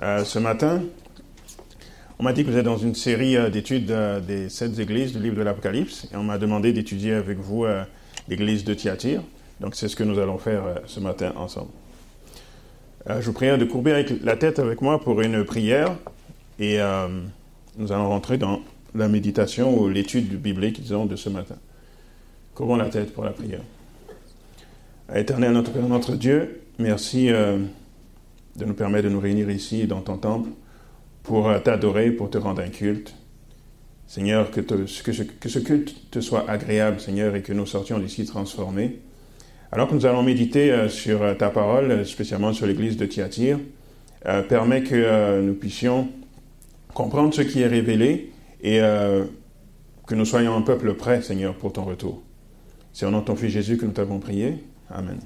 Euh, ce matin, on m'a dit que vous êtes dans une série euh, d'études euh, des sept églises du livre de l'Apocalypse et on m'a demandé d'étudier avec vous l'église de Thyatire. Donc c'est ce que nous allons faire ce matin ensemble. je vous prie de courber la tête avec moi pour une prière et nous allons rentrer dans la méditation ou l'étude biblique, disons, de ce matin. Courbons la tête pour la prière. Éternel notre Père, notre Dieu, merci de nous permettre de nous réunir ici dans ton temple pour euh, t'adorer, pour te rendre un culte. Seigneur, que, que, ce, culte te soit agréable, Seigneur, et que nous sortions d'ici transformés. Alors que nous allons méditer euh, sur euh, ta parole, spécialement sur l'église de Thyatire, permets que nous puissions comprendre ce qui est révélé et que nous soyons un peuple prêt, Seigneur, pour ton retour. C'est au nom de ton Fils Jésus que nous t'avons prié. Amen.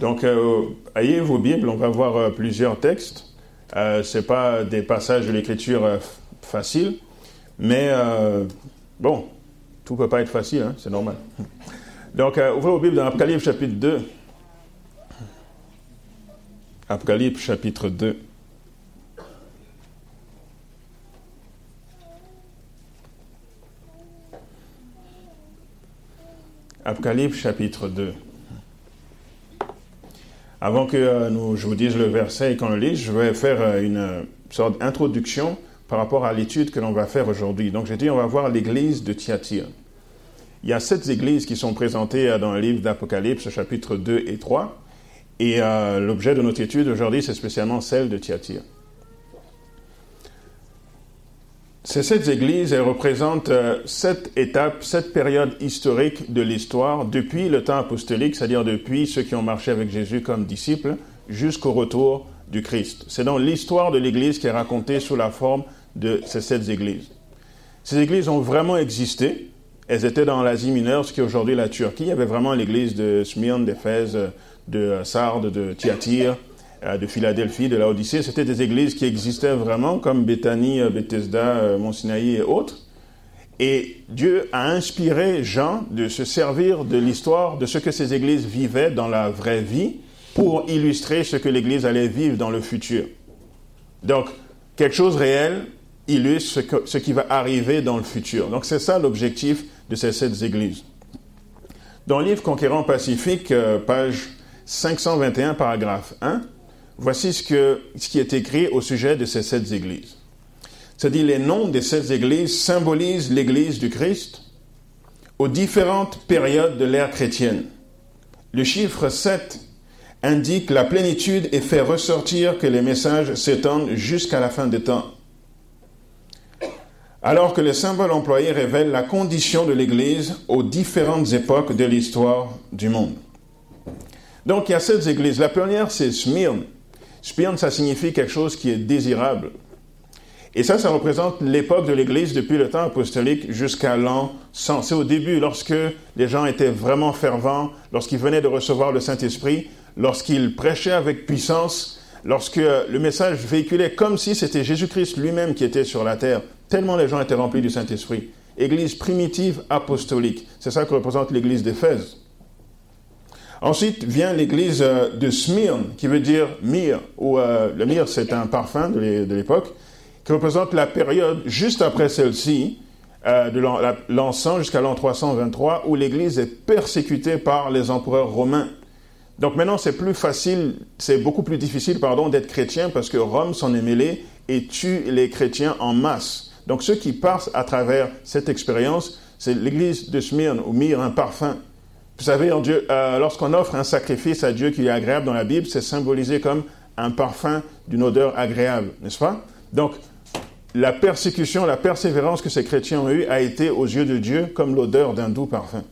Donc, euh, ayez vos Bibles, on va voir euh, plusieurs textes. Euh, Ce n'est pas des passages de l'Écriture faciles, mais bon, tout ne peut pas être facile, hein, c'est normal. Donc, ouvrez vos Bibles dans Apocalypse chapitre 2. Apocalypse chapitre 2. Apocalypse chapitre 2. Avant que euh, je vous dise le verset et qu'on le lise, je vais faire euh, une euh, sorte d'introduction par rapport à l'étude que l'on va faire aujourd'hui. Donc j'ai dit, on va voir l'église de Thyatire. Il y a sept églises qui sont présentées dans le livre d'Apocalypse, chapitre 2 et 3. Et l'objet de notre étude aujourd'hui, c'est spécialement celle de Thyatire. Ces sept églises, elles représentent euh, sept étapes, sept périodes historiques de l'histoire, depuis le temps apostolique, c'est-à-dire depuis ceux qui ont marché avec Jésus comme disciples, jusqu'au retour du Christ. C'est donc l'histoire de l'Église qui est racontée sous la forme de ces sept églises. Ces églises ont vraiment existé. Elles étaient dans l'Asie mineure, ce qui est aujourd'hui la Turquie. Il y avait vraiment l'église de Smyrne, d'Éphèse, de Sardes, de Thyatire, euh, de Philadelphie, de la Odyssée, c'était des églises qui existaient vraiment, comme Bethany, euh, Bethesda, euh, Mont Sinaï et autres. Et Dieu a inspiré Jean de se servir de l'histoire de ce que ces églises vivaient dans la vraie vie pour illustrer ce que l'église allait vivre dans le futur. Donc, quelque chose réel illustre ce, qui va arriver dans le futur. Donc, c'est ça l'objectif de ces sept églises. Dans le livre Conquérant Pacifique, page 521, paragraphe 1, Voici ce, qui est écrit au sujet de ces sept églises. C'est-à-dire les noms de ces églises symbolisent l'église du Christ aux différentes périodes de l'ère chrétienne. Le chiffre 7 indique la plénitude et fait ressortir que les messages s'étendent jusqu'à la fin des temps. Alors que le symbole employé révèle la condition de l'Église aux différentes époques de l'histoire du monde. Donc il y a sept églises. La première, c'est Smyrne. Spion, ça signifie quelque chose qui est désirable. Et ça, ça représente l'époque de l'Église depuis le temps apostolique jusqu'à l'an 100. C'est au début, lorsque les gens étaient vraiment fervents, lorsqu'ils venaient de recevoir le Saint-Esprit, lorsqu'ils prêchaient avec puissance, lorsque le message véhiculait comme si c'était Jésus-Christ lui-même qui était sur la terre, tellement les gens étaient remplis du Saint-Esprit. Église primitive apostolique. C'est ça que représente l'Église d'Éphèse. Ensuite vient l'église euh, de Smyrne, qui veut dire myrrhe, ou euh, le myrrhe c'est un parfum de l'époque, qui représente la période juste après celle-ci, euh, de l'an 100 jusqu'à l'an 323, où l'église est persécutée par les empereurs romains. Donc maintenant c'est plus facile, c'est beaucoup plus difficile, pardon, d'être chrétien parce que Rome s'en est mêlé et tue les chrétiens en masse. Donc ceux qui passent à travers cette expérience, c'est l'église de Smyrne, ou myrrhe, un parfum. Vous savez, euh, lorsqu'on offre un sacrifice à Dieu qui est agréable dans la Bible, c'est symbolisé comme un parfum d'une odeur agréable, n'est-ce pas? Donc, la persécution, la persévérance que ces chrétiens ont eue a été aux yeux de Dieu comme l'odeur d'un doux parfum.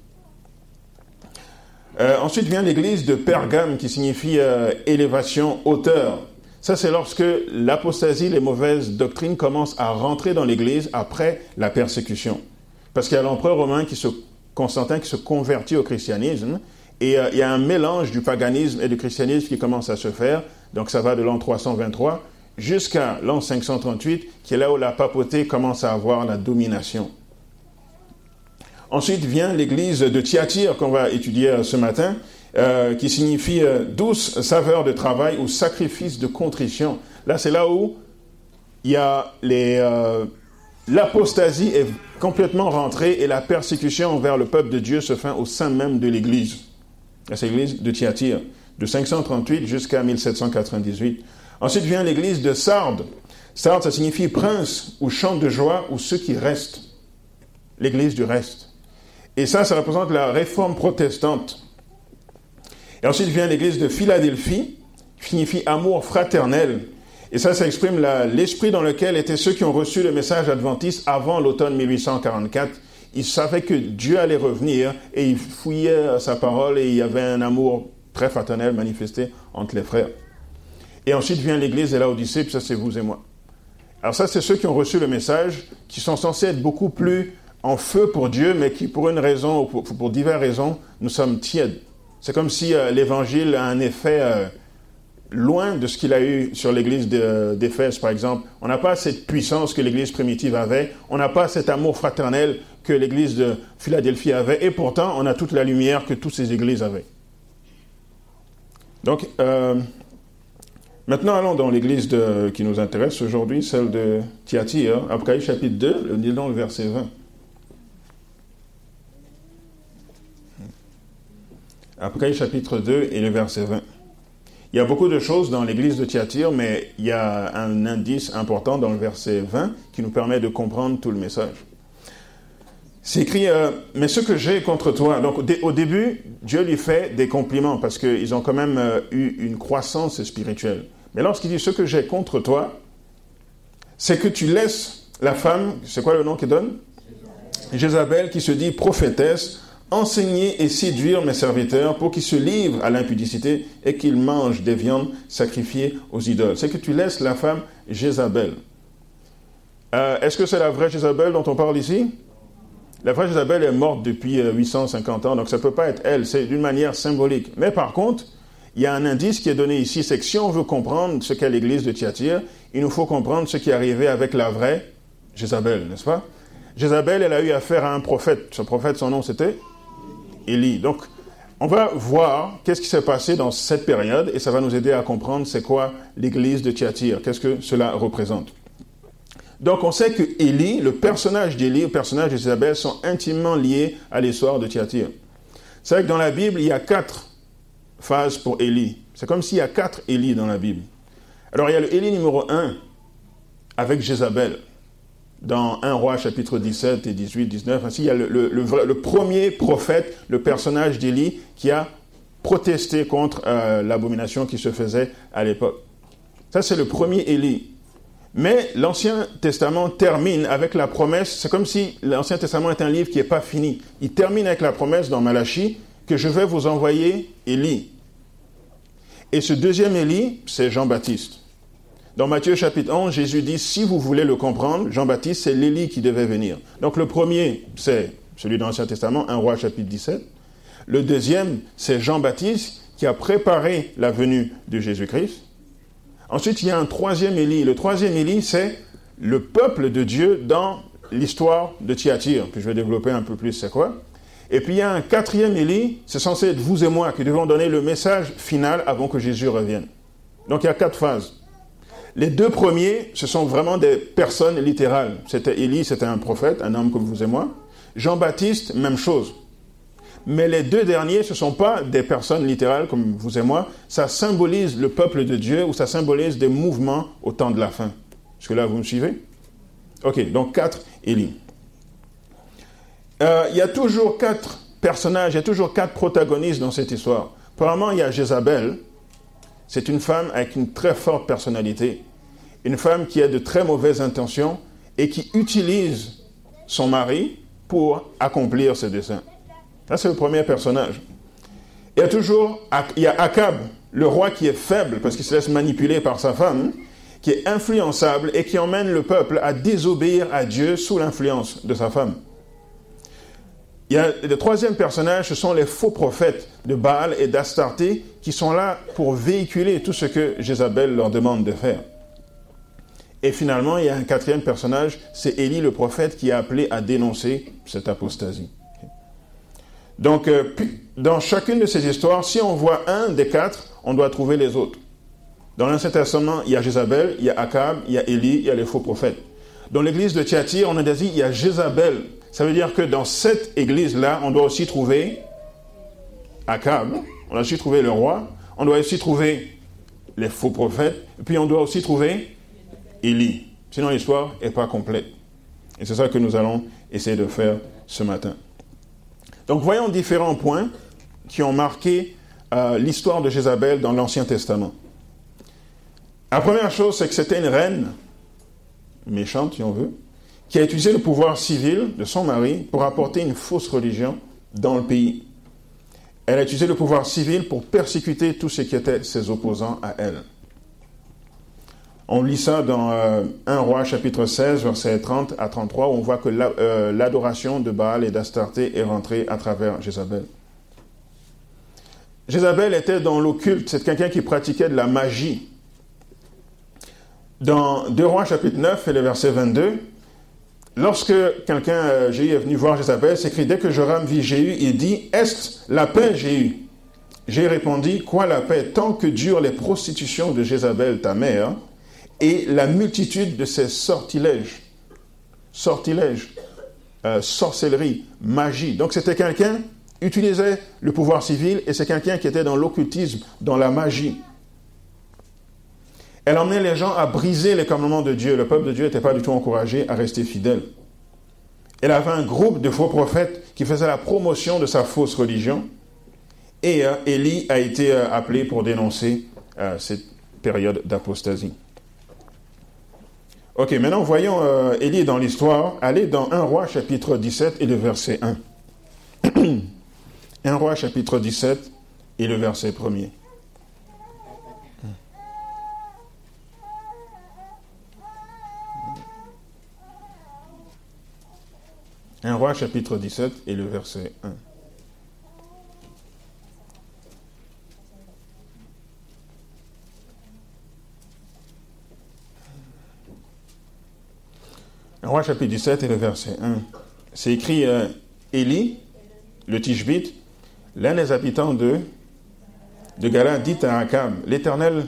Euh, ensuite vient l'église de Pergame qui signifie euh, élévation, hauteur. Ça, c'est lorsque l'apostasie, les mauvaises doctrines commencent à rentrer dans l'église après la persécution. Parce qu'il y a l'empereur romain qui se Constantin qui se convertit au christianisme. Et euh, il y a un mélange du paganisme et du christianisme qui commence à se faire. Donc ça va de l'an 323 jusqu'à l'an 538, qui est là où la papauté commence à avoir la domination. Ensuite vient l'église de Thyatire qu'on va étudier euh, ce matin. euh, qui signifie douce saveur de travail ou sacrifice de contrition. Là, c'est là où il y a l'apostasie est complètement rentrée et la persécution envers le peuple de Dieu se fait au sein même de l'Église. C'est l'église de Thyatire, de 538 jusqu'à 1798. Ensuite vient l'église de Sardes. Sardes, ça signifie prince ou chant de joie ou ceux qui restent. L'église du reste. Et ça, ça représente la réforme protestante. Et ensuite vient l'église de Philadelphie, qui signifie amour fraternel. Et ça, ça exprime l'esprit dans lequel étaient ceux qui ont reçu le message adventiste avant l'automne 1844 il savait que Dieu allait revenir et il fouillait sa parole et il y avait un amour très fraternel manifesté entre les frères. Et ensuite vient l'Église et l'Odyssée, puis ça c'est vous et moi. Alors ça c'est ceux qui ont reçu le message, qui sont censés être beaucoup plus en feu pour Dieu, mais qui pour une raison ou pour, diverses raisons, nous sommes tièdes. C'est comme si euh, l'Évangile a un effet euh, loin de ce qu'il a eu sur l'église d'Éphèse, par exemple. On n'a pas cette puissance que l'église primitive avait, on n'a pas cet amour fraternel que l'église de Philadelphie avait, et pourtant on a toute la lumière que toutes ces églises avaient. Donc, euh, maintenant allons dans l'église qui nous intéresse aujourd'hui, celle de Thyatire, Apocalypse chapitre 2, disons le verset 20. Apocalypse chapitre 2 et le verset 20. Il y a beaucoup de choses dans l'église de Thyatire, mais il y a un indice important dans le verset 20 qui nous permet de comprendre tout le message. C'est écrit, euh, mais ce que j'ai contre toi. Donc au début, Dieu lui fait des compliments parce qu'ils ont quand même euh, eu une croissance spirituelle. Mais lorsqu'il dit ce que j'ai contre toi, c'est que tu laisses la femme, c'est quoi le nom qu'il donne? Jézabel, qui se dit prophétesse, enseigner et séduire mes serviteurs pour qu'ils se livrent à l'impudicité et qu'ils mangent des viandes sacrifiées aux idoles. C'est que tu laisses la femme Jézabel. Euh, est-ce que c'est la vraie Jézabel dont on parle ici? La vraie Jézabel est morte depuis 850 euh, ans, donc ça ne peut pas être elle, c'est d'une manière symbolique. Mais par contre, il y a un indice qui est donné ici, c'est que si on veut comprendre ce qu'est l'église de Thyatire, il nous faut comprendre ce qui est arrivé avec la vraie Jézabel, n'est-ce pas? Jézabel, elle a eu affaire à un prophète. Ce prophète, son nom c'était Élie. Donc, on va voir qu'est-ce qui s'est passé dans cette période et ça va nous aider à comprendre c'est quoi l'église de Thyatire, qu'est-ce que cela représente. Donc, on sait que Élie, le personnage d'Élie, le personnage d'Isabelle sont intimement liés à l'histoire de Thyatire. C'est vrai que dans la Bible, il y a quatre phases pour Élie. C'est comme s'il y a quatre Élie dans la Bible. Alors, il y a le Élie numéro un avec Jézabel dans 1 roi chapitre 17 et 18, 19. Ainsi, il y a le, premier prophète, le personnage d'Élie, qui a protesté contre euh, l'abomination qui se faisait à l'époque. Ça, c'est le premier Élie. Mais l'Ancien Testament termine avec la promesse, c'est comme si l'Ancien Testament est un livre qui n'est pas fini. Il termine avec la promesse dans Malachie que je vais vous envoyer Élie. Et ce deuxième Élie, c'est Jean-Baptiste. Dans Matthieu chapitre 11, Jésus dit, si vous voulez le comprendre, Jean-Baptiste, c'est l'Élie qui devait venir. Donc le premier, c'est celui de l'Ancien Testament, un roi chapitre 17. Le deuxième, c'est Jean-Baptiste qui a préparé la venue de Jésus-Christ. Ensuite, il y a un troisième Élie. Le troisième Élie, c'est le peuple de Dieu dans l'histoire de Thyatire. Puis je vais développer un peu plus c'est quoi. Et puis il y a un quatrième Élie, c'est censé être vous et moi qui devons donner le message final avant que Jésus revienne. Donc il y a quatre phases. Les deux premiers, ce sont vraiment des personnes littérales. C'était Élie, c'était un prophète, un homme comme vous et moi. Jean-Baptiste, même chose. Mais les deux derniers, ce ne sont pas des personnes littérales comme vous et moi. Ça symbolise le peuple de Dieu ou ça symbolise des mouvements au temps de la fin. Est-ce que là, vous me suivez? Ok, donc quatre Élie. Euh, il y a toujours quatre personnages, il y a toujours quatre protagonistes dans cette histoire. Premièrement, il y a Jézabel, c'est une femme avec une très forte personnalité, une femme qui a de très mauvaises intentions et qui utilise son mari pour accomplir ses desseins. Ça, c'est le premier personnage. Il y a toujours il y a Akab, le roi qui est faible parce qu'il se laisse manipuler par sa femme, qui est influençable et qui emmène le peuple à désobéir à Dieu sous l'influence de sa femme. Il y a le troisième personnage, ce sont les faux prophètes de Baal et d'Astarté qui sont là pour véhiculer tout ce que Jézabel leur demande de faire. Et finalement, il y a un quatrième personnage, c'est Élie le prophète qui a appelé à dénoncer cette apostasie. Donc, euh, dans chacune de ces histoires, si on voit un des quatre, on doit trouver les autres. Dans l'Ancien Testament, il y a Jézabel, il y a Akab, il y a Élie, il y a les faux prophètes. Dans l'église de Thyatire, on a dit il y a Jézabel. Ça veut dire que dans cette église-là, on doit aussi trouver Akab, on doit aussi trouver le roi, on doit aussi trouver les faux prophètes, et puis on doit aussi trouver Élie. Sinon l'histoire n'est pas complète. Et c'est ça que nous allons essayer de faire ce matin. Donc voyons différents points qui ont marqué euh, l'histoire de Jézabel dans l'Ancien Testament. La première chose, c'est que c'était une reine, méchante si on veut, qui a utilisé le pouvoir civil de son mari pour apporter une fausse religion dans le pays. Elle a utilisé le pouvoir civil pour persécuter tous ceux qui étaient ses opposants à elle. On lit ça dans 1 euh, roi chapitre 16, versets 30 à 33, où on voit que euh, l'adoration de Baal et d'Astarté est rentrée à travers Jézabel. Jézabel était dans l'occulte, c'est quelqu'un qui pratiquait de la magie. Dans 2 rois chapitre 9 et le verset 22, lorsque quelqu'un, euh, Jéhu, est venu voir Jézabel, s'écrit, dès que Joram vit Jéhu, il dit, Est la paix, Jéhu J'ai répondu, quoi la paix Tant que durent les prostitutions de Jézabel, ta mère, et la multitude de ses sortilèges. Sortilèges, euh, sorcellerie, magie. Donc c'était quelqu'un utilisait le pouvoir civil et c'est quelqu'un qui était dans l'occultisme, dans la magie. Elle emmenait les gens à briser les commandements de Dieu. Le peuple de Dieu n'était pas du tout encouragé à rester fidèle. Elle avait un groupe de faux prophètes qui faisait la promotion de sa fausse religion. Et euh, Élie a été euh, appelé pour dénoncer cette période d'apostasie. Ok, maintenant voyons euh, Élie dans l'histoire. Allez dans 1 roi chapitre 17 et le verset 1. 1 roi chapitre 17 et le verset 1er. 1 roi chapitre 17 et le verset 1. Roi chapitre 17 et le verset 1. C'est écrit euh, Élie, le Tishbite, l'un des habitants de, de Gala, dit à Akab L'Éternel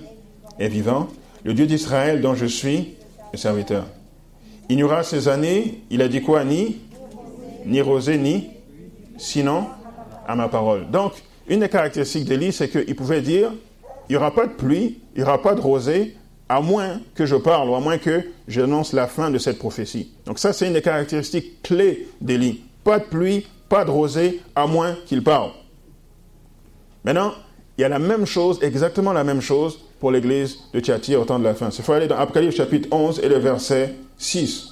est vivant, le Dieu d'Israël dont je suis le serviteur. Il n'y aura ces années, il a dit quoi Ni, ni rosée, ni, sinon à ma parole. Donc, une des caractéristiques d'Élie, c'est qu'il pouvait dire il n'y aura pas de pluie, il n'y aura pas de rosée, à moins que je parle ou à moins que j'annonce la fin de cette prophétie. Donc ça, c'est une des caractéristiques clés d'Élie. Pas de pluie, pas de rosée, à moins qu'il parle. Maintenant, il y a la même chose, exactement la même chose pour l'église de Thyatire au temps de la fin. Il faut aller dans Apocalypse chapitre 11 et le verset 6.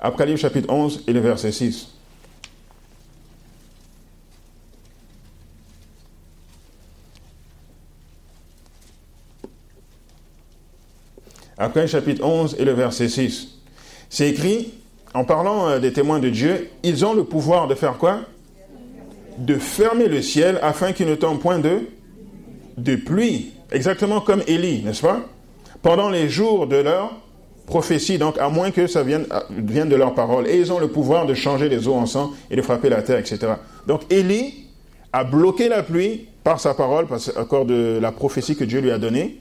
Apocalypse chapitre 11 et le verset 6. Après chapitre 11 et le verset 6. C'est écrit, en parlant euh, des témoins de Dieu, ils ont le pouvoir de faire quoi? De fermer le ciel afin qu'il ne tombe point de, de pluie. Exactement comme Élie, n'est-ce pas? Pendant les jours de leur prophétie, donc à moins que ça vienne, vienne de leur parole. Et ils ont le pouvoir de changer les eaux en sang et de frapper la terre, etc. Donc Élie a bloqué la pluie par sa parole, par accord de la prophétie que Dieu lui a donnée.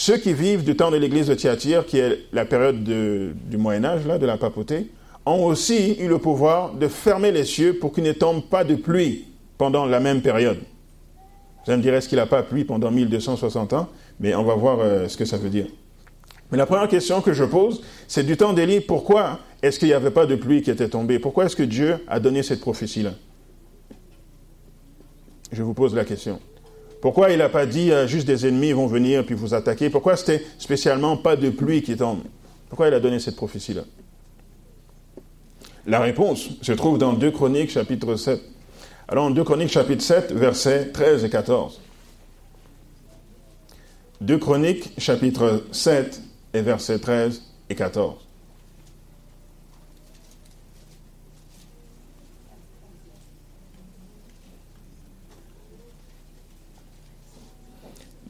Ceux qui vivent du temps de l'église de Thyatire, qui est la période du Moyen Âge, là, de la papauté, ont aussi eu le pouvoir de fermer les cieux pour qu'il ne tombe pas de pluie pendant la même période. Vous allez me dire, est-ce qu'il n'a pas plu pendant 1260 ans Mais on va voir euh, ce que ça veut dire. Mais la première question que je pose, c'est du temps d'Élie, pourquoi est-ce qu'il n'y avait pas de pluie qui était tombée? Pourquoi est-ce que Dieu a donné cette prophétie-là? Je vous pose la question. Pourquoi il n'a pas dit euh, juste des ennemis vont venir puis vous attaquer? Pourquoi c'était spécialement pas de pluie qui tombe? Pourquoi il a donné cette prophétie-là? La réponse se trouve dans 2 Chroniques chapitre 7. Alors 2 Chroniques chapitre 7 versets 13 et 14. 2 Chroniques chapitre 7 et versets 13 et 14.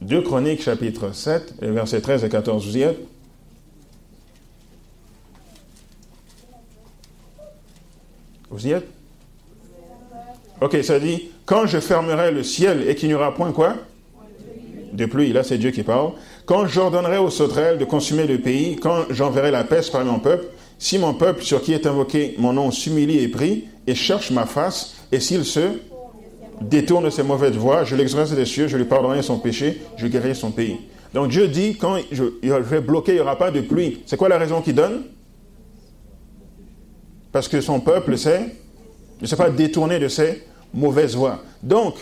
2 Chroniques chapitre 7, versets 13 et 14, vous y êtes? Vous y êtes? Ok, ça dit, quand je fermerai le ciel et qu'il n'y aura point quoi? De pluie, là c'est Dieu qui parle. Quand j'ordonnerai aux sauterelles de consumer le pays, quand j'enverrai la peste par mon peuple, si mon peuple sur qui est invoqué mon nom s'humilie et prie et cherche ma face, et s'il se détourne ses mauvaises voies, je l'exaucerai des cieux, je lui pardonnerai son péché, je guérirai son pays. Donc Dieu dit, quand je, vais bloquer, il n'y aura pas de pluie. C'est quoi la raison qu'il donne? Parce que son peuple sait, ne s'est pas détourné de ses mauvaises voies. Donc,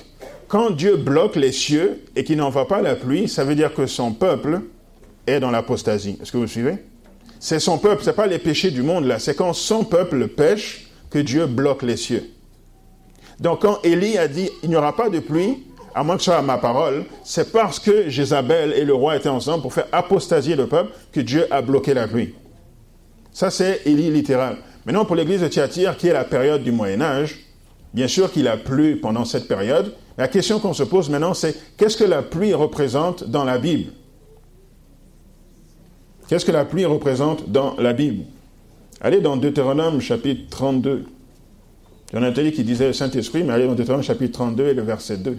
quand Dieu bloque les cieux et qu'il n'envoie pas la pluie, ça veut dire que son peuple est dans l'apostasie. Est-ce que vous suivez? C'est son peuple, ce n'est pas les péchés du monde là, c'est quand son peuple pêche que Dieu bloque les cieux. Donc quand Élie a dit, il n'y aura pas de pluie, à moins que ce soit ma parole, c'est parce que Jézabel et le roi étaient ensemble pour faire apostasier le peuple que Dieu a bloqué la pluie. Ça, c'est Élie littéral. Maintenant, pour l'église de Thyatire, qui est la période du Moyen Âge, bien sûr qu'il a plu pendant cette période. La question qu'on se pose maintenant, c'est qu'est-ce que la pluie représente dans la Bible? Qu'est-ce que la pluie représente dans la Bible? Allez dans Deutéronome chapitre 32. Il y en a un qui disait le Saint-Esprit, mais allez dans Deutéronome chapitre 32 et le verset 2.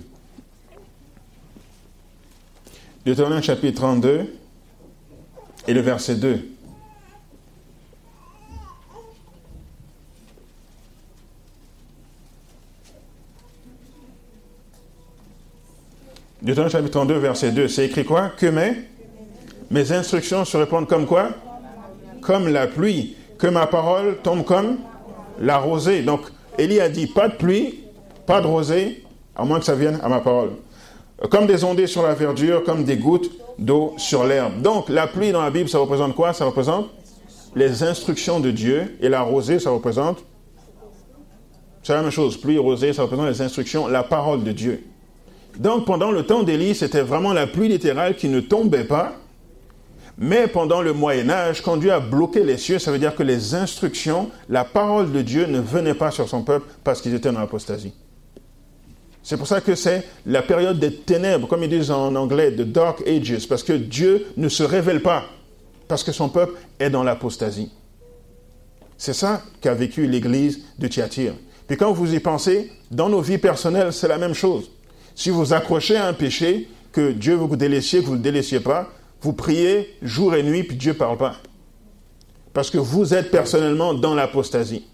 Deutéronome chapitre 32 et le verset 2. Deutéronome chapitre 32, verset 2, c'est écrit quoi? Que mes, mes instructions se répondent comme quoi? Comme la pluie. Que ma parole tombe comme la rosée. Donc, Élie a dit pas de pluie, pas de rosée, à moins que ça vienne à ma parole comme des ondées sur la verdure, comme des gouttes d'eau sur l'herbe. Donc la pluie dans la Bible, ça représente quoi? Ça représente les instructions de Dieu et la rosée, ça représente c'est la même chose. Pluie, rosée, ça représente les instructions, la parole de Dieu. Donc pendant le temps d'Élie, c'était vraiment la pluie littérale qui ne tombait pas. Mais pendant le Moyen Âge, quand Dieu a bloqué les cieux, ça veut dire que les instructions, la parole de Dieu ne venaient pas sur son peuple parce qu'ils étaient dans l'apostasie. C'est pour ça que c'est la période des ténèbres, comme ils disent en anglais, the dark ages, parce que Dieu ne se révèle pas, parce que son peuple est dans l'apostasie. C'est ça qu'a vécu l'Église de Thyatire. Puis quand vous y pensez, dans nos vies personnelles, c'est la même chose. Si vous accrochez à un péché, que Dieu vous délaissiez, que vous ne le délaissiez pas, vous priez jour et nuit, puis Dieu ne parle pas. Parce que vous êtes personnellement dans l'apostasie.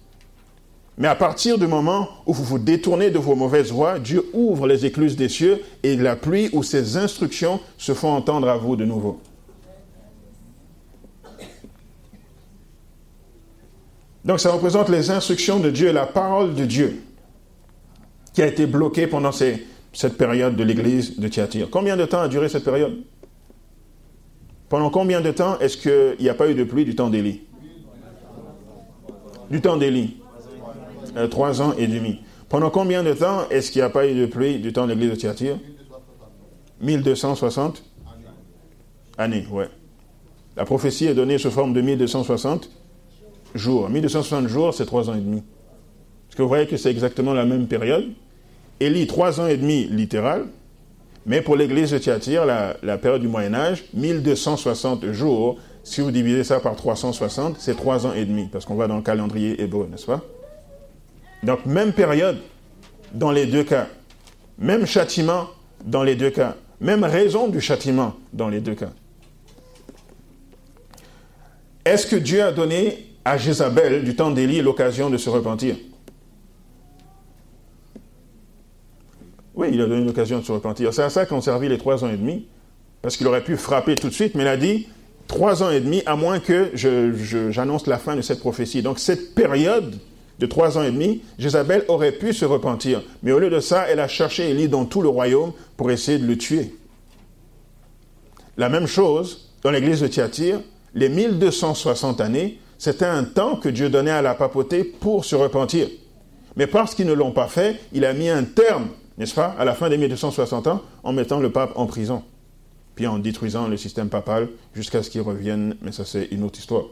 Mais à partir du moment où vous vous détournez de vos mauvaises voies, Dieu ouvre les écluses des cieux et la pluie ou ses instructions se font entendre à vous de nouveau. Donc ça représente les instructions de Dieu, la parole de Dieu, qui a été bloquée pendant cette période de l'église de Thyatire. Combien de temps a duré cette période? Pendant combien de temps est-ce qu'il n'y a pas eu de pluie du temps d'Élie Du temps d'Élie euh, trois ans et demi. Pendant combien de temps est-ce qu'il n'y a pas eu de pluie du temps de l'église de Thyatire? 1260 années, ouais. La prophétie est donnée sous forme de 1260 jours. 1260 jours, c'est trois ans et demi. Est-ce que vous voyez que c'est exactement la même période? Élie, trois ans et demi littéral, mais pour l'église de Thyatire, la, la période du Moyen-Âge, 1260 jours, si vous divisez ça par 360, c'est trois ans et demi, parce qu'on va dans le calendrier hébreu, n'est-ce pas? Donc, même période dans les deux cas. Même châtiment dans les deux cas. Même raison du châtiment dans les deux cas. Est-ce que Dieu a donné à Jézabel, du temps d'Élie, l'occasion de se repentir? Oui, il a donné l'occasion de se repentir. C'est à ça qu'ont servi les trois ans et demi, parce qu'il aurait pu frapper tout de suite, mais il a dit trois ans et demi, à moins que j'annonce la fin de cette prophétie. Donc cette période de trois ans et demi, Jézabel aurait pu se repentir. Mais au lieu de ça, elle a cherché Élie dans tout le royaume pour essayer de le tuer. La même chose dans l'église de Thyatire, les 1260 années, c'était un temps que Dieu donnait à la papauté pour se repentir. Mais parce qu'ils ne l'ont pas fait, il a mis un terme, n'est-ce pas, à la fin des 1260 ans, en mettant le pape en prison, puis en détruisant le système papal jusqu'à ce qu'il revienne, mais ça c'est une autre histoire.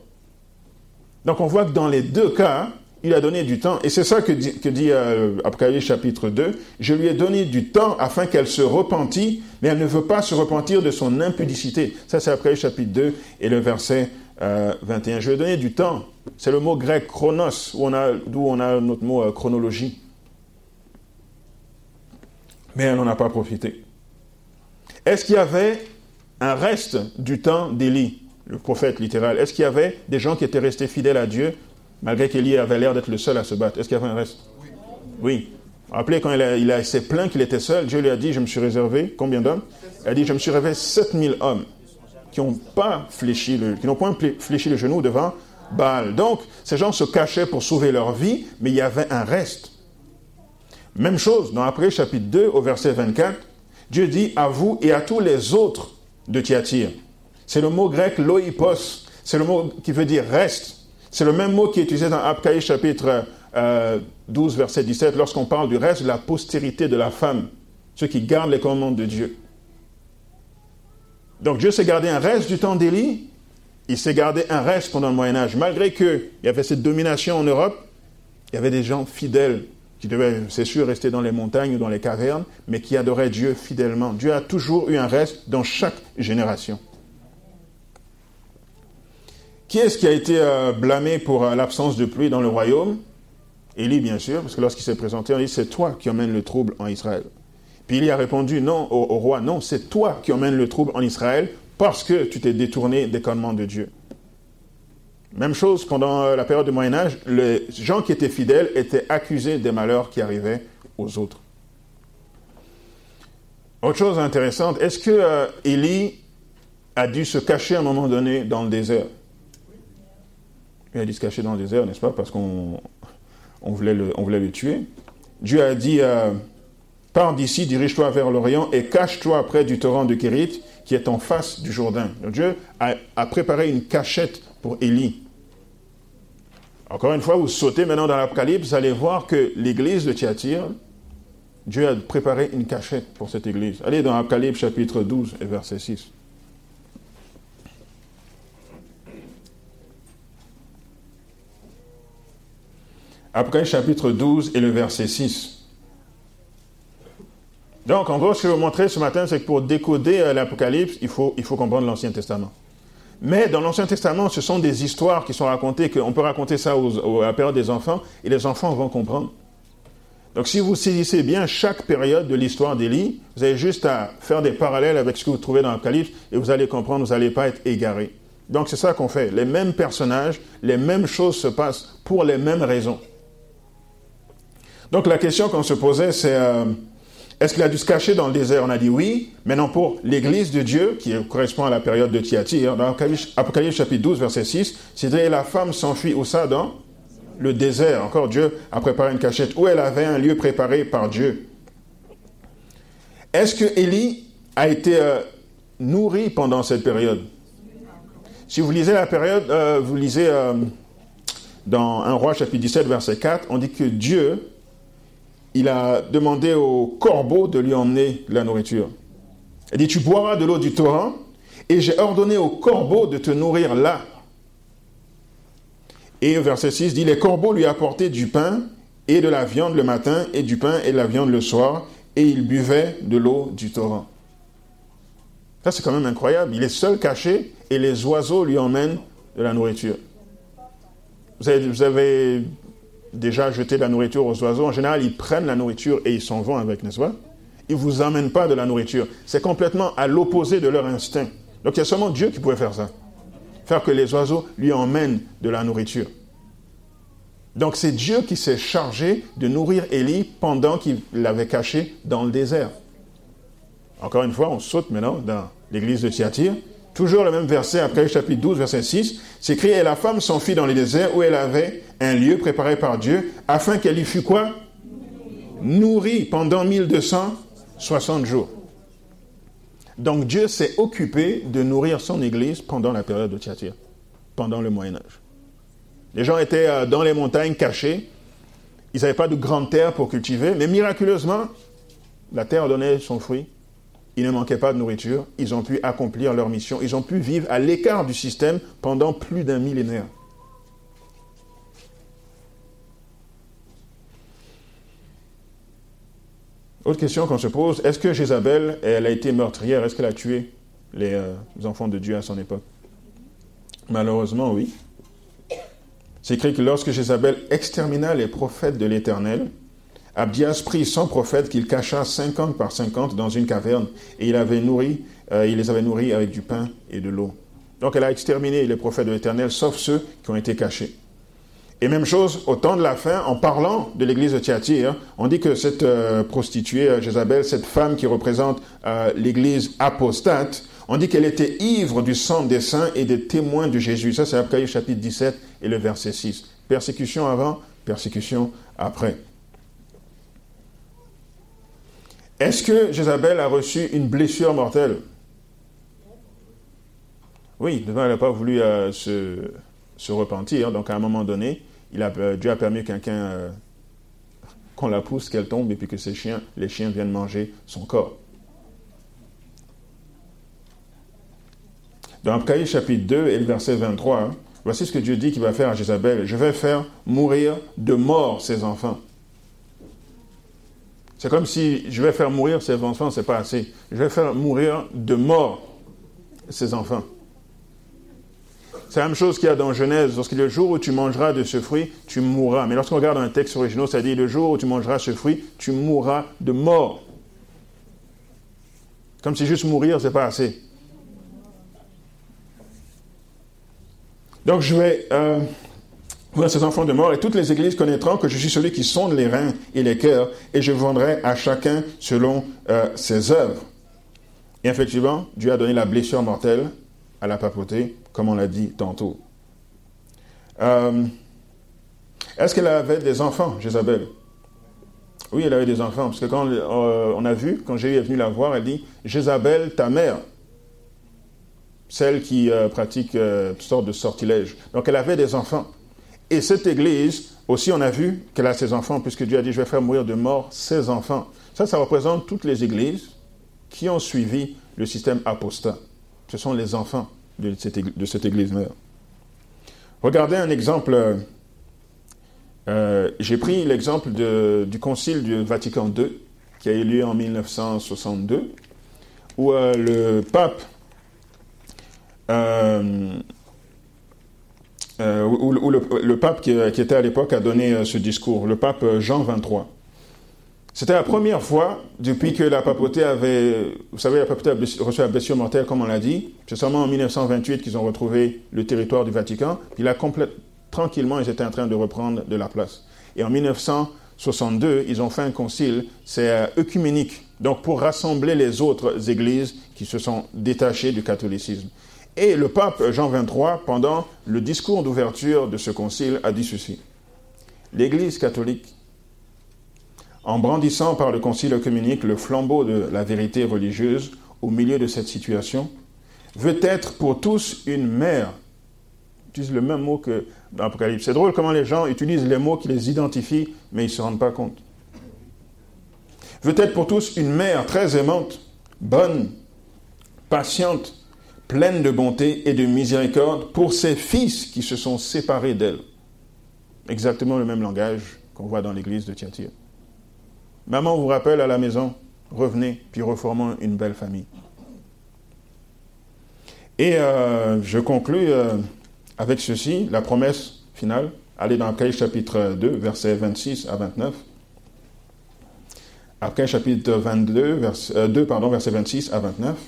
Donc on voit que dans les deux cas, il a donné du temps. Et c'est ça que dit, que dit euh, Apocalypse chapitre 2. Je lui ai donné du temps afin qu'elle se repentit, mais elle ne veut pas se repentir de son impudicité. Ça, c'est Apocalypse chapitre 2 et le verset 21. Euh, je lui ai donné du temps. C'est le mot grec chronos, d'où on a, on a notre mot euh, chronologie. Mais elle n'en a pas profité. Est-ce qu'il y avait un reste du temps d'Élie, le prophète littéral? Est-ce qu'il y avait des gens qui étaient restés fidèles à Dieu, malgré qu'Élie avait l'air d'être le seul à se battre? Est-ce qu'il y avait un reste? Oui. Rappelez, quand il, a, il s'est plaint qu'il était seul, Dieu lui a dit, je me suis réservé, combien d'hommes? Il a dit, je me suis réservé 7000 hommes qui n'ont pas fléchi le, qui n'ont point fléchi le genou devant Baal. Donc, ces gens se cachaient pour sauver leur vie, mais il y avait un reste. Même chose, dans Après chapitre 2, au verset 24, Dieu dit à vous et à tous les autres de Thyatire. C'est le mot grec loipos, c'est le mot qui veut dire reste. C'est le même mot qui est utilisé dans Abkaï chapitre 12, euh, verset 17, lorsqu'on parle du reste de la postérité de la femme, ceux qui gardent les commandements de Dieu. Donc Dieu s'est gardé un reste du temps d'Élie, il s'est gardé un reste pendant le Moyen Âge. Malgré qu'il y avait cette domination en Europe, il y avait des gens fidèles qui devaient, c'est sûr, rester dans les montagnes ou dans les cavernes, mais qui adoraient Dieu fidèlement. Dieu a toujours eu un reste dans chaque génération. Qui est-ce qui a été euh, blâmé pour euh, l'absence de pluie dans le royaume? Élie, bien sûr, parce que lorsqu'il s'est présenté, on dit c'est toi qui emmènes le trouble en Israël. Puis il a répondu non au, roi, non, c'est toi qui emmènes le trouble en Israël parce que tu t'es détourné des commandements de Dieu. Même chose pendant euh, la période du Moyen Âge, les gens qui étaient fidèles étaient accusés des malheurs qui arrivaient aux autres. Autre chose intéressante, est-ce que euh, Élie a dû se cacher à un moment donné dans le désert? Il a dû se cacher dans le désert, n'est-ce pas? Parce qu'on voulait, le, tuer. Dieu a dit euh, Pars d'ici, dirige-toi vers l'Orient et cache-toi près du torrent de Kérit qui est en face du Jourdain. Dieu a préparé une cachette pour Élie. Encore une fois, vous sautez maintenant dans l'Apocalypse, vous allez voir que l'église de Thyatire, Dieu a préparé une cachette pour cette église. Allez dans l'Apocalypse chapitre 12 et verset 6. Apocalypse chapitre 12 et le verset 6. Donc, en gros, ce que je vais vous montrer ce matin, c'est que pour décoder l'Apocalypse, il faut, il faut comprendre l'Ancien Testament. Mais dans l'Ancien Testament, ce sont des histoires qui sont racontées, qu'on peut raconter ça à la période des enfants, et les enfants vont comprendre. Donc si vous saisissez bien chaque période de l'histoire d'Élie, vous avez juste à faire des parallèles avec ce que vous trouvez dans l'Apocalypse, et vous allez comprendre, vous n'allez pas être égaré. Donc c'est ça qu'on fait. Les mêmes personnages, les mêmes choses se passent pour les mêmes raisons. Donc la question qu'on se posait, c'est... Euh, est-ce qu'il a dû se cacher dans le désert? On a dit oui. Maintenant, pour l'Église de Dieu, qui correspond à la période de Thyatire, dans Apocalypse chapitre 12, verset 6, c'est dire la femme s'enfuit où ça Dans le désert. Encore, Dieu a préparé une cachette où elle avait un lieu préparé par Dieu. Est-ce que Élie a été euh, nourri pendant cette période? Si vous lisez la période, euh, vous lisez euh, dans 1 roi chapitre 17, verset 4, on dit que Dieu il a demandé au corbeau de lui emmener la nourriture. Il dit, tu boiras de l'eau du torrent, et j'ai ordonné au corbeau de te nourrir là. Et verset 6 dit, les corbeaux lui apportaient du pain et de la viande le matin, et du pain et de la viande le soir, et il buvait de l'eau du torrent. Ça, c'est quand même incroyable. Il est seul caché, et les oiseaux lui emmènent de la nourriture. Vous avez, vous avez déjà jeter la nourriture aux oiseaux, en général, ils prennent la nourriture et ils s'en vont avec, n'est-ce pas? Ils ne vous amènent pas de la nourriture. C'est complètement à l'opposé de leur instinct. Donc il y a seulement Dieu qui pouvait faire ça. Faire que les oiseaux lui emmènent de la nourriture. Donc c'est Dieu qui s'est chargé de nourrir Élie pendant qu'il l'avait caché dans le désert. Encore une fois, on saute maintenant dans l'église de Thyatire. Toujours le même verset, après le chapitre 12, verset 6, c'est écrit, et la femme s'enfuit dans le désert où elle avait un lieu préparé par Dieu, afin qu'elle y fût quoi? Nourrie pendant 1260 jours. Donc Dieu s'est occupé de nourrir son Église pendant la période de Thyatire, pendant le Moyen Âge. Les gens étaient euh, dans les montagnes cachés, ils n'avaient pas de grande terre pour cultiver, mais miraculeusement, la terre donnait son fruit il ne manquait pas de nourriture, ils ont pu accomplir leur mission, ils ont pu vivre à l'écart du système pendant plus d'un millénaire. Autre question qu'on se pose, est-ce que Jézabel, elle a été meurtrière, est-ce qu'elle a tué les, euh, enfants de Dieu à son époque? Malheureusement, oui. C'est écrit que lorsque Jézabel extermina les prophètes de l'Éternel, Abdias prit 100 prophètes qu'il cacha 50 par 50 dans une caverne et il, avait nourri, euh, il les avait nourris avec du pain et de l'eau. Donc elle a exterminé les prophètes de l'Éternel, sauf ceux qui ont été cachés. Et même chose, au temps de la fin, en parlant de l'église de Thyatire, on dit que cette euh, prostituée, euh, Jézabel, cette femme qui représente l'église apostate, on dit qu'elle était ivre du sang des saints et des témoins de Jésus. Ça, c'est Apocalypse chapitre 17 et le verset 6. Persécution avant, persécution après. Est-ce que Jézabel a reçu une blessure mortelle? Oui, elle n'a pas voulu euh, se, repentir. Donc, à un moment donné, euh, Dieu a permis quelqu'un euh, qu'on la pousse, qu'elle tombe, et puis que ces chiens, les chiens viennent manger son corps. Dans Apocalypse chapitre 2 et le verset 23, hein, voici ce que Dieu dit qu'il va faire à Jézabel. Je vais faire mourir de mort ses enfants. C'est comme si je vais faire mourir ses enfants, c'est pas assez. Je vais faire mourir de mort ses enfants. C'est la même chose qu'il y a dans Genèse. Lorsqu'il dit le jour où tu mangeras de ce fruit, tu mourras. Mais lorsqu'on regarde un texte original, ça dit le jour où tu mangeras ce fruit, tu mourras de mort. Comme si juste mourir, c'est pas assez. Donc je vais euh, voilà ces enfants de mort, et toutes les églises connaîtront que je suis celui qui sonde les reins et les cœurs, et je vendrai à chacun selon euh, ses œuvres. Et effectivement, Dieu a donné la blessure mortelle à la papauté, comme on l'a dit tantôt. Euh, est-ce qu'elle avait des enfants, Jézabel? Oui, elle avait des enfants, parce que quand euh, on a vu, quand Jésus est venu la voir, elle dit Jézabel, ta mère, celle qui pratique toutes sortes de sortilèges. Donc elle avait des enfants. Et cette église, aussi, on a vu qu'elle a ses enfants, puisque Dieu a dit, je vais faire mourir de mort ses enfants. Ça, ça représente toutes les églises qui ont suivi le système apostat. Ce sont les enfants de cette, église-mère. Regardez un exemple. Euh, j'ai pris l'exemple du concile du Vatican II, qui a eu lieu en 1962, où euh, le pape euh, euh, où, le, pape qui, était à l'époque a donné euh, ce discours, le pape euh, Jean 23. C'était la première fois depuis que la papauté avait, vous savez, la papauté a reçu la blessure mortelle, comme on l'a dit. C'est seulement en 1928 qu'ils ont retrouvé le territoire du Vatican. A complètement, tranquillement, ils étaient en train de reprendre de la place. Et en 1962, ils ont fait un concile, c'est œcuménique, donc pour rassembler les autres églises qui se sont détachées du catholicisme. Et le pape Jean XXIII, pendant le discours d'ouverture de ce concile, a dit ceci. L'Église catholique, en brandissant par le concile communique le flambeau de la vérité religieuse au milieu de cette situation, veut être pour tous une mère. Utilise le même mot que dans l'Apocalypse. C'est drôle comment les gens utilisent les mots qui les identifient, mais ils ne se rendent pas compte. Veut être pour tous une mère très aimante, bonne, patiente, pleine de bonté et de miséricorde pour ses fils qui se sont séparés d'elle. Exactement le même langage qu'on voit dans l'église de Thyatire. Maman vous rappelle à la maison, revenez, puis reformons une belle famille. Et euh, je conclus euh, avec ceci, la promesse finale. Allez dans Apocalypse chapitre 2, versets 26 à 29. Apocalypse chapitre 22, vers, 2, euh, pardon, versets 26 à 29.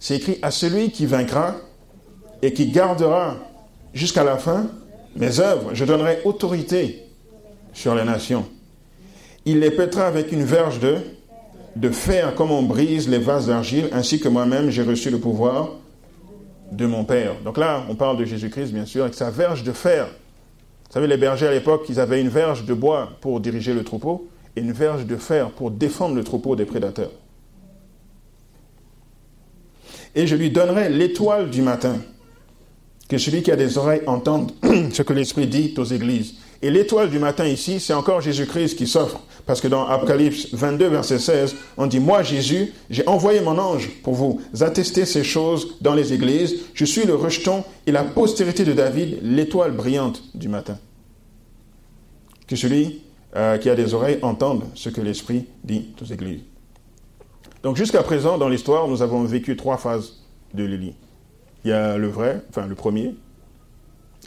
C'est écrit à celui qui vaincra et qui gardera jusqu'à la fin mes œuvres. Je donnerai autorité sur les nations. Il les pètera avec une verge de, de fer comme on brise les vases d'argile, ainsi que moi-même j'ai reçu le pouvoir de mon Père. Donc là, on parle de Jésus-Christ, bien sûr, avec sa verge de fer. Vous savez, les bergers à l'époque, ils avaient une verge de bois pour diriger le troupeau et une verge de fer pour défendre le troupeau des prédateurs et je lui donnerai l'étoile du matin. Que celui qui a des oreilles entende ce que l'Esprit dit aux églises. Et l'étoile du matin ici, c'est encore Jésus-Christ qui s'offre. Parce que dans Apocalypse 22, verset 16, on dit, moi Jésus, j'ai envoyé mon ange pour vous attester ces choses dans les églises. Je suis le rejeton et la postérité de David, l'étoile brillante du matin. Que celui euh, qui a des oreilles entende ce que l'Esprit dit aux églises. Donc jusqu'à présent, dans l'histoire, nous avons vécu trois phases de l'Élie. Il y a le vrai, enfin le premier,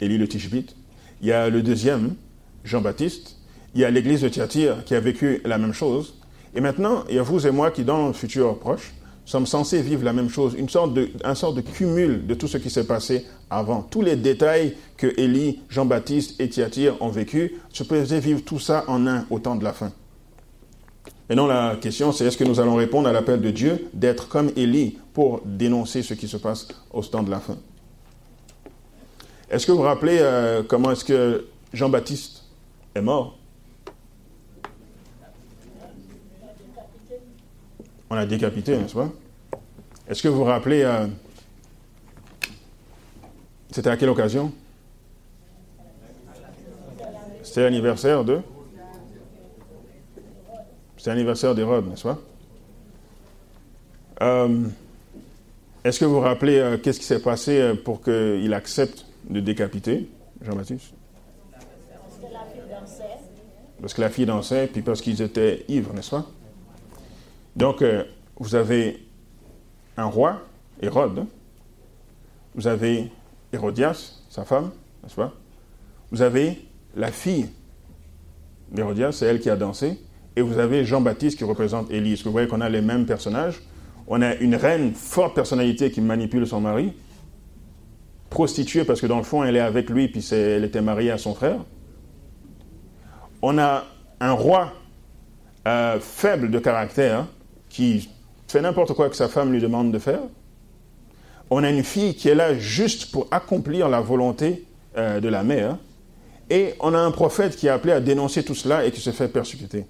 Élie le Tishbite. Il y a le deuxième, Jean-Baptiste. il y a l'église de Thyatire qui a vécu la même chose. Et maintenant, il y a vous et moi qui, dans le futur proche, sommes censés vivre la même chose, une sorte de, un sorte de cumul de tout ce qui s'est passé avant. Tous les détails que Élie, Jean-Baptiste et Thyatire ont vécu, se peuvent vivre tout ça en un au temps de la fin. Non, la question, c'est est-ce que nous allons répondre à l'appel de Dieu d'être comme Élie pour dénoncer ce qui se passe au temps de la fin? Est-ce que vous vous rappelez euh, comment est-ce que Jean-Baptiste est mort? On l'a décapité, n'est-ce pas? Est-ce que vous vous rappelez, euh, c'était à quelle occasion? C'était l'anniversaire de C'était l'anniversaire d'Hérode, n'est-ce pas? Euh, Est-ce que vous vous rappelez euh, qu'est-ce qui s'est passé pour qu'il accepte de décapiter Jean-Baptiste? Parce que la fille dansait. Parce que la fille dansait, puis parce qu'ils étaient ivres, n'est-ce pas? Donc, euh, vous avez un roi, Hérode. Vous avez Hérodias, sa femme, n'est-ce pas? Vous avez la fille d'Hérodias, c'est elle qui a dansé. Et vous avez Jean-Baptiste qui représente que vous voyez qu'on a les mêmes personnages On a une reine, forte personnalité qui manipule son mari, prostituée parce que dans le fond, elle est avec lui, puis elle était mariée à son frère. On a un roi euh, faible de caractère, qui fait n'importe quoi que sa femme lui demande de faire. On a une fille qui est là juste pour accomplir la volonté euh, de la mère. Et on a un prophète qui est appelé à dénoncer tout cela et qui se fait persécuter.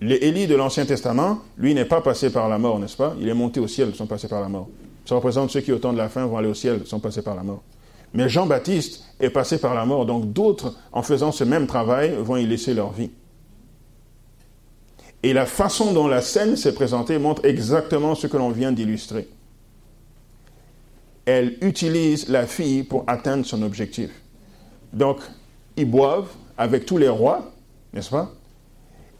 L'Élie de l'Ancien Testament, lui, n'est pas passé par la mort, n'est-ce pas? Il est monté au ciel, sont passés par la mort. Ça représente ceux qui, au temps de la fin, vont aller au ciel, sont passés par la mort. Mais Jean-Baptiste est passé par la mort, donc d'autres, en faisant ce même travail, vont y laisser leur vie. Et la façon dont la scène s'est présentée montre exactement ce que l'on vient d'illustrer. Elle utilise la fille pour atteindre son objectif. Donc, ils boivent avec tous les rois, n'est-ce pas?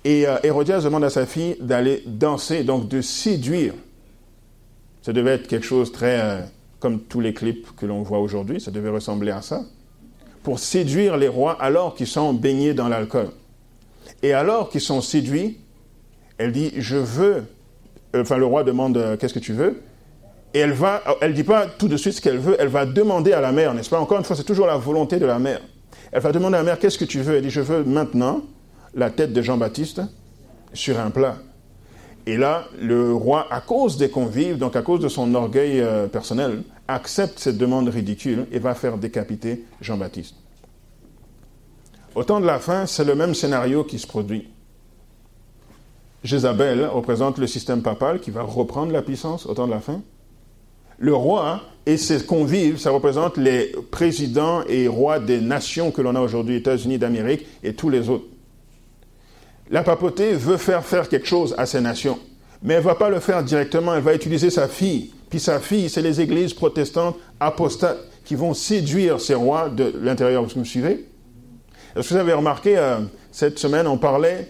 Et euh, Hérodias demande à sa fille d'aller danser, donc de séduire. Ça devait être quelque chose très... Euh, comme tous les clips que l'on voit aujourd'hui, ça devait ressembler à ça. Pour séduire les rois alors qu'ils sont baignés dans l'alcool. Et alors qu'ils sont séduits, elle dit, je veux. Euh, enfin, le roi demande, euh, qu'est-ce que tu veux? Et elle va, elle dit pas tout de suite ce qu'elle veut, elle va demander à la mère, n'est-ce pas? Encore une fois, c'est toujours la volonté de la mère. Elle va demander à la mère, qu'est-ce que tu veux? Elle dit, je veux maintenant la tête de Jean-Baptiste sur un plat. Et là, le roi, à cause des convives, donc à cause de son orgueil euh, personnel, accepte cette demande ridicule et va faire décapiter Jean-Baptiste. Au temps de la fin, c'est le même scénario qui se produit. Jézabel représente le système papal qui va reprendre la puissance au temps de la fin. Le roi et ses convives, ça représente les présidents et rois des nations que l'on a aujourd'hui, États-Unis d'Amérique et tous les autres. La papauté veut faire faire quelque chose à ces nations, mais elle ne va pas le faire directement, elle va utiliser sa fille. Puis sa fille, c'est les églises protestantes apostates qui vont séduire ces rois de l'intérieur. Vous me suivez? Est-ce que vous avez remarqué, euh, cette semaine, on parlait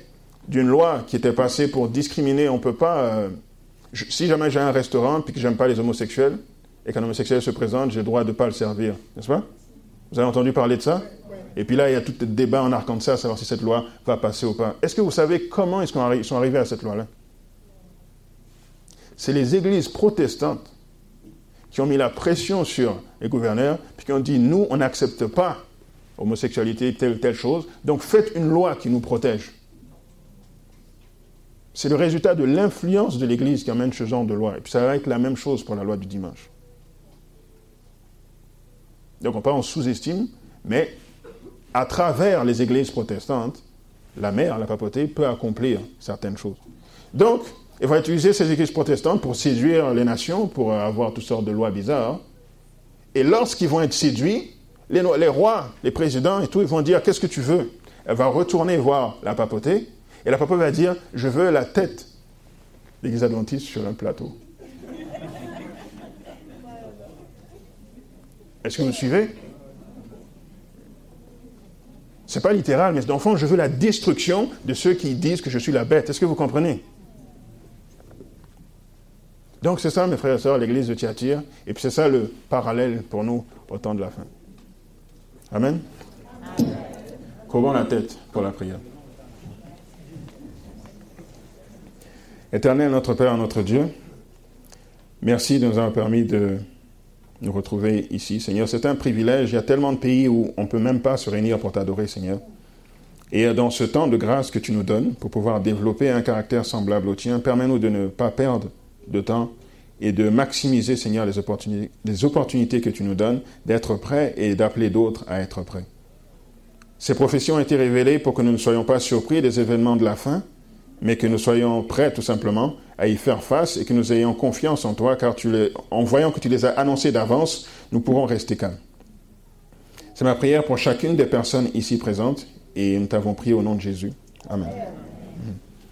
d'une loi qui était passée pour discriminer. On peut pas. Euh, si jamais j'ai un restaurant puis que j'aime pas les homosexuels et qu'un homosexuel se présente, j'ai le droit de ne pas le servir, n'est-ce pas? Vous avez entendu parler de ça? Et puis là, il y a tout le débat en Arkansas à savoir si cette loi va passer ou pas. Est-ce que vous savez comment ils sont arrivés à cette loi-là? C'est les églises protestantes qui ont mis la pression sur les gouverneurs puis qui ont dit nous, on n'accepte pas homosexualité, telle ou telle chose, donc faites une loi qui nous protège. C'est le résultat de l'influence de l'Église qui amène ce genre de loi. Et puis ça va être la même chose pour la loi du dimanche. Donc on pas en sous-estime, mais à travers les églises protestantes, la mère, la papauté, peut accomplir certaines choses. Donc, il va utiliser ces églises protestantes pour séduire les nations, pour avoir toutes sortes de lois bizarres. Et lorsqu'ils vont être séduits, les, rois, les présidents et tout, ils vont dire Qu'est-ce que tu veux? Elle va retourner voir la papauté et la papa va dire, je veux la tête l'église adventiste sur un plateau. Est-ce que vous me suivez? C'est pas littéral, mais dans je veux la destruction de ceux qui disent que je suis la bête. Est-ce que vous comprenez? Donc c'est ça, mes frères et sœurs, l'église de Thyatire, et puis c'est ça le parallèle pour nous au temps de la fin. Amen. Courbons la tête pour la prière. Éternel notre Père, notre Dieu, merci de nous avoir permis de nous retrouver ici, Seigneur. C'est un privilège. Il y a tellement de pays où on ne peut même pas se réunir pour t'adorer, Seigneur. Et dans ce temps de grâce que tu nous donnes pour pouvoir développer un caractère semblable au tien, permets-nous de ne pas perdre de temps et de maximiser, Seigneur, les opportunités, que tu nous donnes, d'être prêts et d'appeler d'autres à être prêts. Ces professions ont été révélées pour que nous ne soyons pas surpris des événements de la fin, mais que nous soyons prêts tout simplement à y faire face et que nous ayons confiance en toi, car en voyant que tu les as annoncés d'avance, nous pourrons rester calmes. C'est ma prière pour chacune des personnes ici présentes et nous t'avons prié au nom de Jésus. Amen.